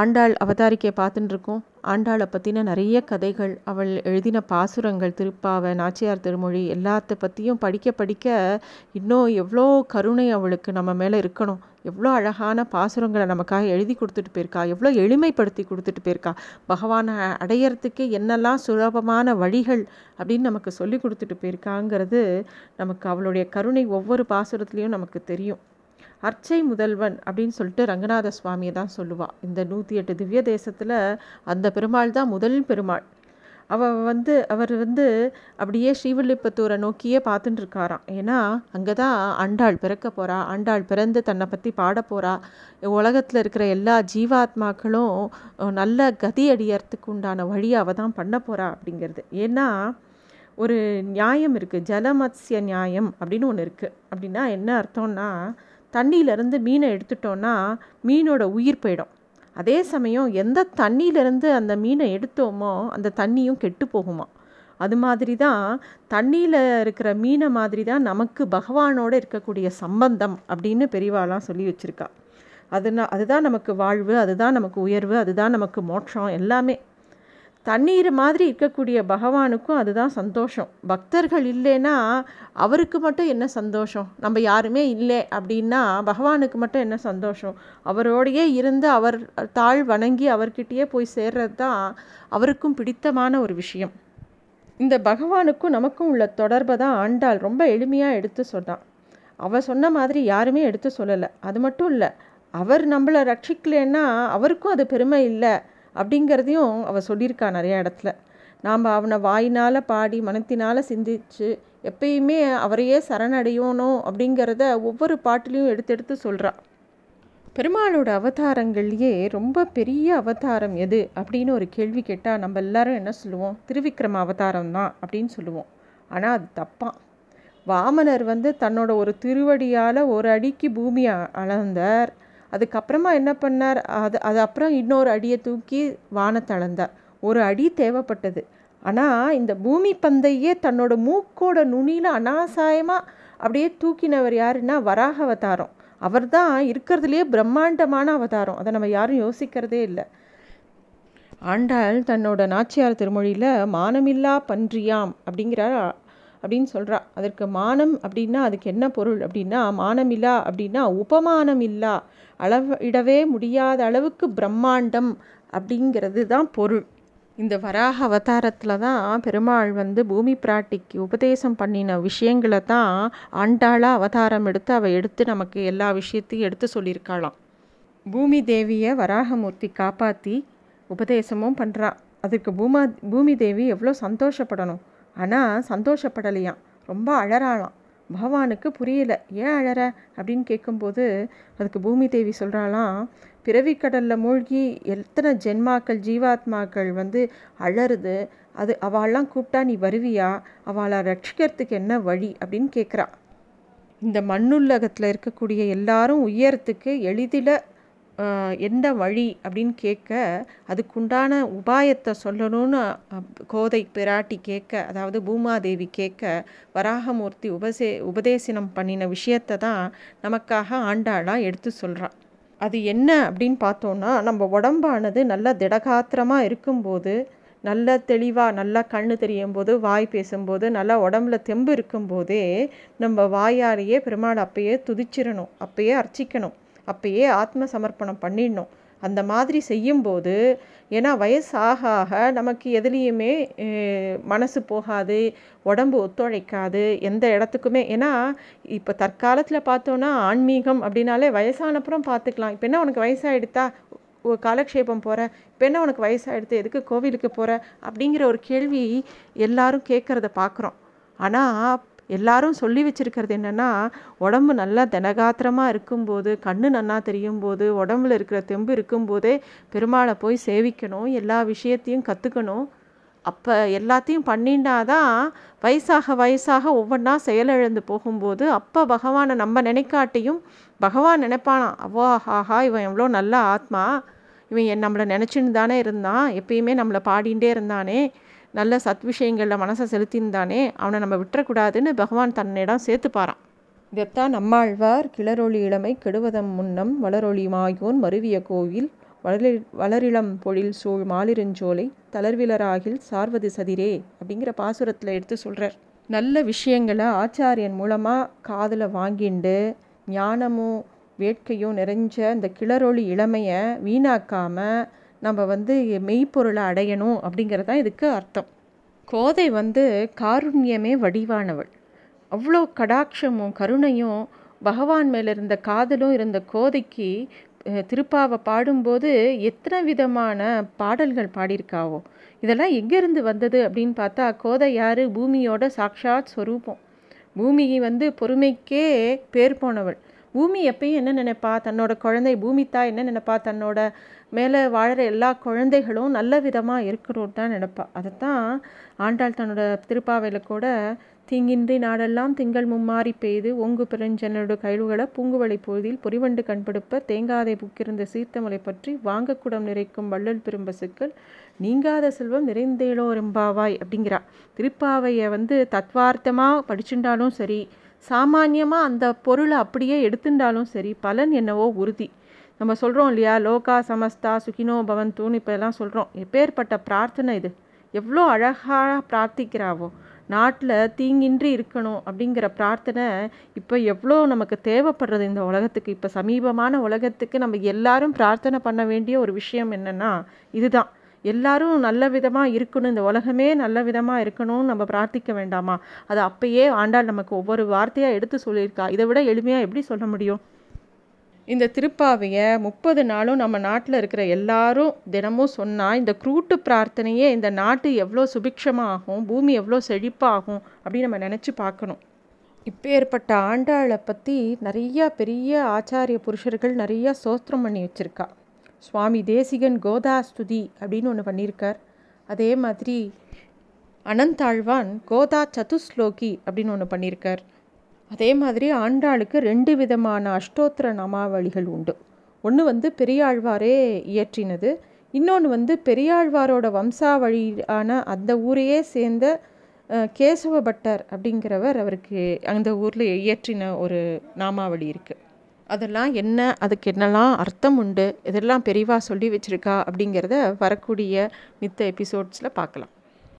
ஆண்டாள் அவதாரிக்கையை பார்த்துட்டு இருக்கோம் ஆண்டாளை பற்றின நிறைய கதைகள் அவள் எழுதின பாசுரங்கள் திருப்பாவை நாச்சியார் திருமொழி எல்லாத்த பற்றியும் படிக்க படிக்க இன்னும் எவ்வளோ கருணை அவளுக்கு நம்ம மேலே இருக்கணும். எவ்வளோ அழகான பாசுரங்களை நமக்காக எழுதி கொடுத்துட்டு போயிருக்கா. எவ்வளோ எளிமைப்படுத்தி கொடுத்துட்டு போயிருக்கா. பகவானை அடையறதுக்கு என்னெல்லாம் சுலபமான வழிகள் அப்படின்னு நமக்கு சொல்லி கொடுத்துட்டு போயிருக்காங்கிறது நமக்கு அவளுடைய கருணை ஒவ்வொரு பாசுரத்துலேயும் நமக்கு தெரியும். அர்ச்சை முதல்வன் அப்படின்னு சொல்லிட்டு ரங்கநாத சுவாமியை தான் சொல்லுவாள் இந்த நூற்றி எட்டு திவ்ய தேசத்தில் அந்த பெருமாள் தான் முதல் பெருமாள். அவ வந்து அவர் வந்து அப்படியே ஸ்ரீவில்லிபுத்தூரை நோக்கியே பார்த்துட்டு இருக்காராம். ஏன்னா அங்கே தான் ஆண்டாள் பிறக்க போகிறா ஆண்டாள் பிறந்து தன்னை பற்றி பாட போகிறா உலகத்தில் இருக்கிற எல்லா ஜீவாத்மாக்களும் நல்ல கதி அடியறதுக்கு உண்டான வழி அவள் தான் பண்ண போகிறா அப்படிங்கிறது. ஏன்னா ஒரு நியாயம் இருக்குது ஜலமத்ய நியாயம் அப்படின்னு ஒன்று இருக்குது அப்படின்னா என்ன அர்த்தம்னா தண்ணியிலேருந்து மீனை எடுத்துட்டோன்னா மீனோட உயிர் போயிடும். அதே சமயம் எந்த தண்ணியிலேருந்து அந்த மீனை எடுத்தோமோ அந்த தண்ணியும் கெட்டு போகுமா அது மாதிரி தான் தண்ணியில் இருக்கிற மீனை மாதிரி தான் நமக்கு பகவானோடு இருக்கக்கூடிய சம்பந்தம் அப்படின்னு பெரியவாலாம் சொல்லி வச்சுருக்கா. அதுனா அதுதான் நமக்கு வாழ்வு அதுதான் நமக்கு உயர்வு அதுதான் நமக்கு மோட்சம் எல்லாமே தண்ணீர் மாதிரி இருக்கக்கூடிய பகவானுக்கும் அதுதான் சந்தோஷம். பக்தர்கள் இல்லைன்னா அவருக்கு மட்டும் என்ன சந்தோஷம்? நம்ம யாருமே இல்லை அப்படின்னா பகவானுக்கு மட்டும் என்ன சந்தோஷம்? அவரோடையே இருந்து அவர் தாழ் வணங்கி அவர்கிட்டயே போய் சேர்றது தான் அவருக்கும் பிடித்தமான ஒரு விஷயம். இந்த பகவானுக்கும் நமக்கும் உள்ள தொடர்பை தான் ஆண்டாள் ரொம்ப எளிமையாக எடுத்து சொன்னான். அவள் சொன்ன மாதிரி யாருமே எடுத்து சொல்லலை. அது மட்டும் இல்லை அவர் நம்மளை ரட்சிக்கலைன்னா அவருக்கும் அது பெருமை இல்லை. அப்படிங்கிறதையும் அவள் சொல்லியிருக்கா நிறையா இடத்துல. நாம் அவனை வாயினால் பாடி மனத்தினால் சிந்திச்சு எப்பயுமே அவரையே சரணடையணும் அப்படிங்கிறத ஒவ்வொரு பாட்டிலையும் எடுத்து எடுத்து சொல்கிறாள் பெருமாளோட அவதாரங்கள்லேயே ரொம்ப பெரிய அவதாரம் எது அப்படின்னு ஒரு கேள்வி கேட்டால் நம்ம எல்லாரும் என்ன சொல்லுவோம்? திருவிக்ரம அவதாரம் தான் அப்படின்னு சொல்லுவோம். ஆனால் அது தப்பான் வாமனர் வந்து தன்னோட ஒரு திருவடியால் ஒரு அடிக்கு பூமியை அளந்தார். அதுக்கப்புறமா என்ன பண்ணார்? அது அது அப்புறம் இன்னொரு அடியை தூக்கி வானத்தளந்தார் ஒரு அடி தேவைப்பட்டது. ஆனால் இந்த பூமி பந்தையே தன்னோட மூக்கோட நுனியில் அனாசாயமாக அப்படியே தூக்கினவர் யாருன்னா வராக அவதாரம். அவர் தான் இருக்கிறதுலையே பிரம்மாண்டமான அவதாரம். அதை நம்ம யாரும் யோசிக்கிறதே இல்லை. ஆண்டாள் தன்னோட நாச்சியார் திருமொழியில் மானமில்லா பன்றியாம் அப்படிங்கிறார் அப்படின்னு சொல்கிறா அதற்கு மானம் அப்படின்னா அதுக்கு என்ன பொருள் அப்படின்னா மானமில்லா அப்படின்னா உபமானம் இல்லா அளவிடவே முடியாத அளவுக்கு பிரம்மாண்டம் அப்படிங்கிறது தான் பொருள். இந்த வராக அவதாரத்தில் தான் பெருமாள் வந்து பூமி பிராட்டிக்கு உபதேசம் பண்ணின விஷயங்களை தான் ஆண்டாளாக அவதாரம் எடுத்து அவள் எடுத்து நமக்கு எல்லா விஷயத்தையும் எடுத்து சொல்லியிருக்காளாம். பூமி தேவியை வராகமூர்த்தி காப்பாற்றி உபதேசமும் பண்ணுறா அதுக்கு பூமா பூமி தேவி எவ்வளோ சந்தோஷப்படணும். ஆனால் சந்தோஷப்படலையாம். ரொம்ப அழறாளாம். பகவானுக்கு புரியல ஏன் அழற? அப்படின்னு கேட்கும்போது அதுக்கு பூமி தேவி சொல்கிறாளாம் பிறவிக்கடலில் மூழ்கி எத்தனை ஜென்மாக்கள் ஜீவாத்மாக்கள் வந்து அழறுது. அது அவள்லாம் கூப்பிட்டா நீ வருவியா? அவளை ரட்சிக்கிறதுக்கு என்ன வழி? அப்படின்னு கேட்குறா இந்த மண்ணுலகத்தில் இருக்கக்கூடிய எல்லாரும் உயரத்துக்கு எளிதில் எந்த வழி அப்படின்னு கேட்க அதுக்குண்டான உபாயத்தை சொல்லணும்னு கோதை பிராட்டி கேட்க அதாவது பூமாதேவி கேட்க வராகமூர்த்தி உபசே உபதேசனம் பண்ணின விஷயத்தை தான் நமக்காக ஆண்டாளாக எடுத்து சொல்கிறான் அது என்ன அப்படின்னு பார்த்தோன்னா நம்ம உடம்பானது நல்ல திடகாத்திரமாக இருக்கும்போது நல்ல தெளிவாக நல்லா கண்ணு தெரியும் போது வாய் பேசும்போது நல்லா உடம்புல தெம்பு இருக்கும்போதே நம்ம வாயாலேயே பெருமாள் அப்பயே துதிச்சிடணும் அப்பயே அர்ச்சிக்கணும். அப்பயே ஆத்ம சமர்ப்பணம் பண்ணிடணும். அந்த மாதிரி செய்யும்போது ஏன்னா வயசாக ஆக நமக்கு எதுலேயுமே மனசு போகாது உடம்பு ஒத்துழைக்காது எந்த இடத்துக்குமே. ஏன்னா இப்போ தற்காலத்தில் பார்த்தோன்னா ஆன்மீகம் அப்படின்னாலே வயசானப்புறம் பார்த்துக்கலாம். இப்போ என்ன உனக்கு வயசாகிடுத்தா காலக்ஷேபம் போகிற இப்போ என்ன உனக்கு வயசாகிடுது எதுக்கு கோவிலுக்கு போகிற அப்படிங்கிற ஒரு கேள்வி எல்லாரும் கேட்குறத பார்க்குறோம். ஆனால் எல்லாரும் சொல்லி வச்சுருக்கிறது என்னென்னா உடம்பு நல்லா தினகாத்திரமாக இருக்கும்போது கண்ணு நன்னா தெரியும் போது உடம்புல இருக்கிற தெம்பு இருக்கும்போதே பெருமாளை போய் சேவிக்கணும் எல்லா விஷயத்தையும் கற்றுக்கணும் அப்போ எல்லாத்தையும் பண்ணிண்டாதான் வயசாக வயசாக ஒவ்வொன்றா செயலிழந்து போகும்போது அப்போ பகவானை நம்ம நினைக்காட்டியும் பகவான் நினைப்பானா அவ்வா ஆஹா இவன் எவ்வளோ நல்ல ஆத்மா இவன் என் நம்மளை நினச்சின்னு தானே இருந்தான் எப்பயுமே நம்மளை பாடிகிட்டே இருந்தானே நல்ல சத் விஷயங்களில் மனசை செலுத்தியிருந்தானே அவனை நம்ம விட்டுறக்கூடாதுன்னு பகவான் தன்னிடம் சேர்த்துப்பாரான் இதைத்தான் நம்மாழ்வார் கிளரொளி இளமை கெடுவதம் முன்னம் வளரொளி மாயோன் மருவிய கோவில் வளரி வளரிளம் பொழில் சூழ் மாலிருஞ்சோலை தளர்விலராகில் சார்வது சதிரே அப்படிங்கிற பாசுரத்தில் எடுத்து சொல்கிறார் நல்ல விஷயங்களை ஆச்சாரியன் மூலமாக காதில் வாங்கிண்டு ஞானமும் வேட்கையும் நிறைஞ்ச இந்த கிளரொளி இளமையை வீணாக்காமல் நம்ம வந்து மெய்ப்பொருளை அடையணும் அப்படிங்கிறது தான் இதுக்கு அர்த்தம். கோதை வந்து காருண்யமே வடிவானவள். அவ்வளோ கடாட்சமும் கருணையும் பகவான் மேலே இருந்த காதலும் இருந்த கோதைக்கு திருப்பாவை பாடும்போது எத்தனை விதமான பாடல்கள் பாடியிருக்காவோ. இதெல்லாம் எங்கேருந்து வந்தது அப்படின்னு பார்த்தா கோதை யார்? பூமியோட சாக்ஷாத் ஸ்வரூபம் பூமி வந்து பொறுமைக்கே பேர் போனவள். பூமி எப்பயும் என்ன நினைப்பா? தன்னோட குழந்தை பூமி தான் என்ன நினைப்பா? தன்னோட மேலே வாழற எல்லா குழந்தைகளும் நல்ல விதமாக இருக்கணும்னு தான் நினைப்பா. அதைத்தான் ஆண்டாள் தன்னோட திருப்பாவையில் கூட தீங்கின்றி நாடெல்லாம் திங்கள் மும்மாறி பெய்து ஒங்கு பிரஞ்சனோட கழிவுகளை பூங்குவளை பொழுதில் பொறிவண்டு கண்படுப்ப தேங்காதை புக்கிருந்த சீர்த்தமலை பற்றி வாங்கக்கூடம் நிறைக்கும் வள்ளல் பெரும்பசுக்கள் நீங்காத செல்வம் நிறைந்தேலோ ரெம்பாவாய் அப்படிங்கிறா. திருப்பாவையை வந்து தத்வார்த்தமாக படிச்சுட்டாலும் சரி சாமானியமாக அந்த பொருளை அப்படியே எடுத்துட்டாலும் சரி பலன் என்னவோ உறுதி. நம்ம சொல்கிறோம் இல்லையா லோகா சமஸ்தா சுகினோ பவந்தூன்னு இப்போ எல்லாம் சொல்கிறோம் எப்பேற்பட்ட பிரார்த்தனை இது? எவ்வளோ அழகாக பிரார்த்திக்கிறாவோ? நாட்டில் தீங்கின்றி இருக்கணும் அப்படிங்கிற பிரார்த்தனை இப்போ எவ்வளோ நமக்கு தேவைப்படுறது இந்த உலகத்துக்கு? இப்போ சமீபமான உலகத்துக்கு நம்ம எல்லாரும் பிரார்த்தனை பண்ண வேண்டிய ஒரு விஷயம் என்னென்னா இதுதான். எல்லாரும் நல்ல விதமாக இருக்கணும். இந்த உலகமே நல்ல விதமாக இருக்கணும்னு நம்ம பிரார்த்திக்க வேண்டாமா? அது அப்பயே ஆண்டாள் நமக்கு ஒவ்வொரு வார்த்தையாக எடுத்து சொல்லியிருக்கா. இதை விட எளிமையாக எப்படி சொல்ல முடியும்? இந்த திருப்பாவையை முப்பது நாளும் நம்ம நாட்டில் இருக்கிற எல்லாரும் தினமும் சொன்னால் இந்த குரூட்டு பிரார்த்தனையே இந்த நாட்டு எவ்வளோ சுபிக்ஷமாகும் பூமி எவ்வளோ செழிப்பாகும் அப்படின்னு நம்ம நினச்சி பார்க்கணும். இப்போ ஏற்பட்ட ஆண்டாளை பற்றி நிறையா பெரிய ஆச்சாரிய புருஷர்கள் நிறையா சோத்திரம் பண்ணி வச்சுருக்கா. சுவாமி தேசிகன் கோதா ஸ்துதி அப்படின்னு ஒன்று பண்ணியிருக்கார். அதே மாதிரி அனந்தாழ்வான் கோதா சதுஸ்லோகி அப்படின்னு ஒன்று பண்ணியிருக்கார். அதே மாதிரி ஆண்டாளுக்கு ரெண்டு விதமான அஷ்டோத்திர நாமாவளிகள் உண்டு. ஒன்று வந்து பெரியாழ்வாரே இயற்றினது இன்னொன்று வந்து பெரியாழ்வாரோட வம்சாவழியான அந்த ஊரையே சேர்ந்த கேசவ பட்டர் அப்படிங்கிறவர் அவருக்கு அந்த ஊரில் இயற்றின ஒரு நாமாவளி இருக்குது அதெல்லாம் என்ன அதுக்கு என்னெல்லாம் அர்த்தம் உண்டு இதெல்லாம் பெரிவாக சொல்லி வச்சுருக்கா அப்படிங்கிறத வரக்கூடிய மித்த எபிசோட்ஸில் பார்க்கலாம்.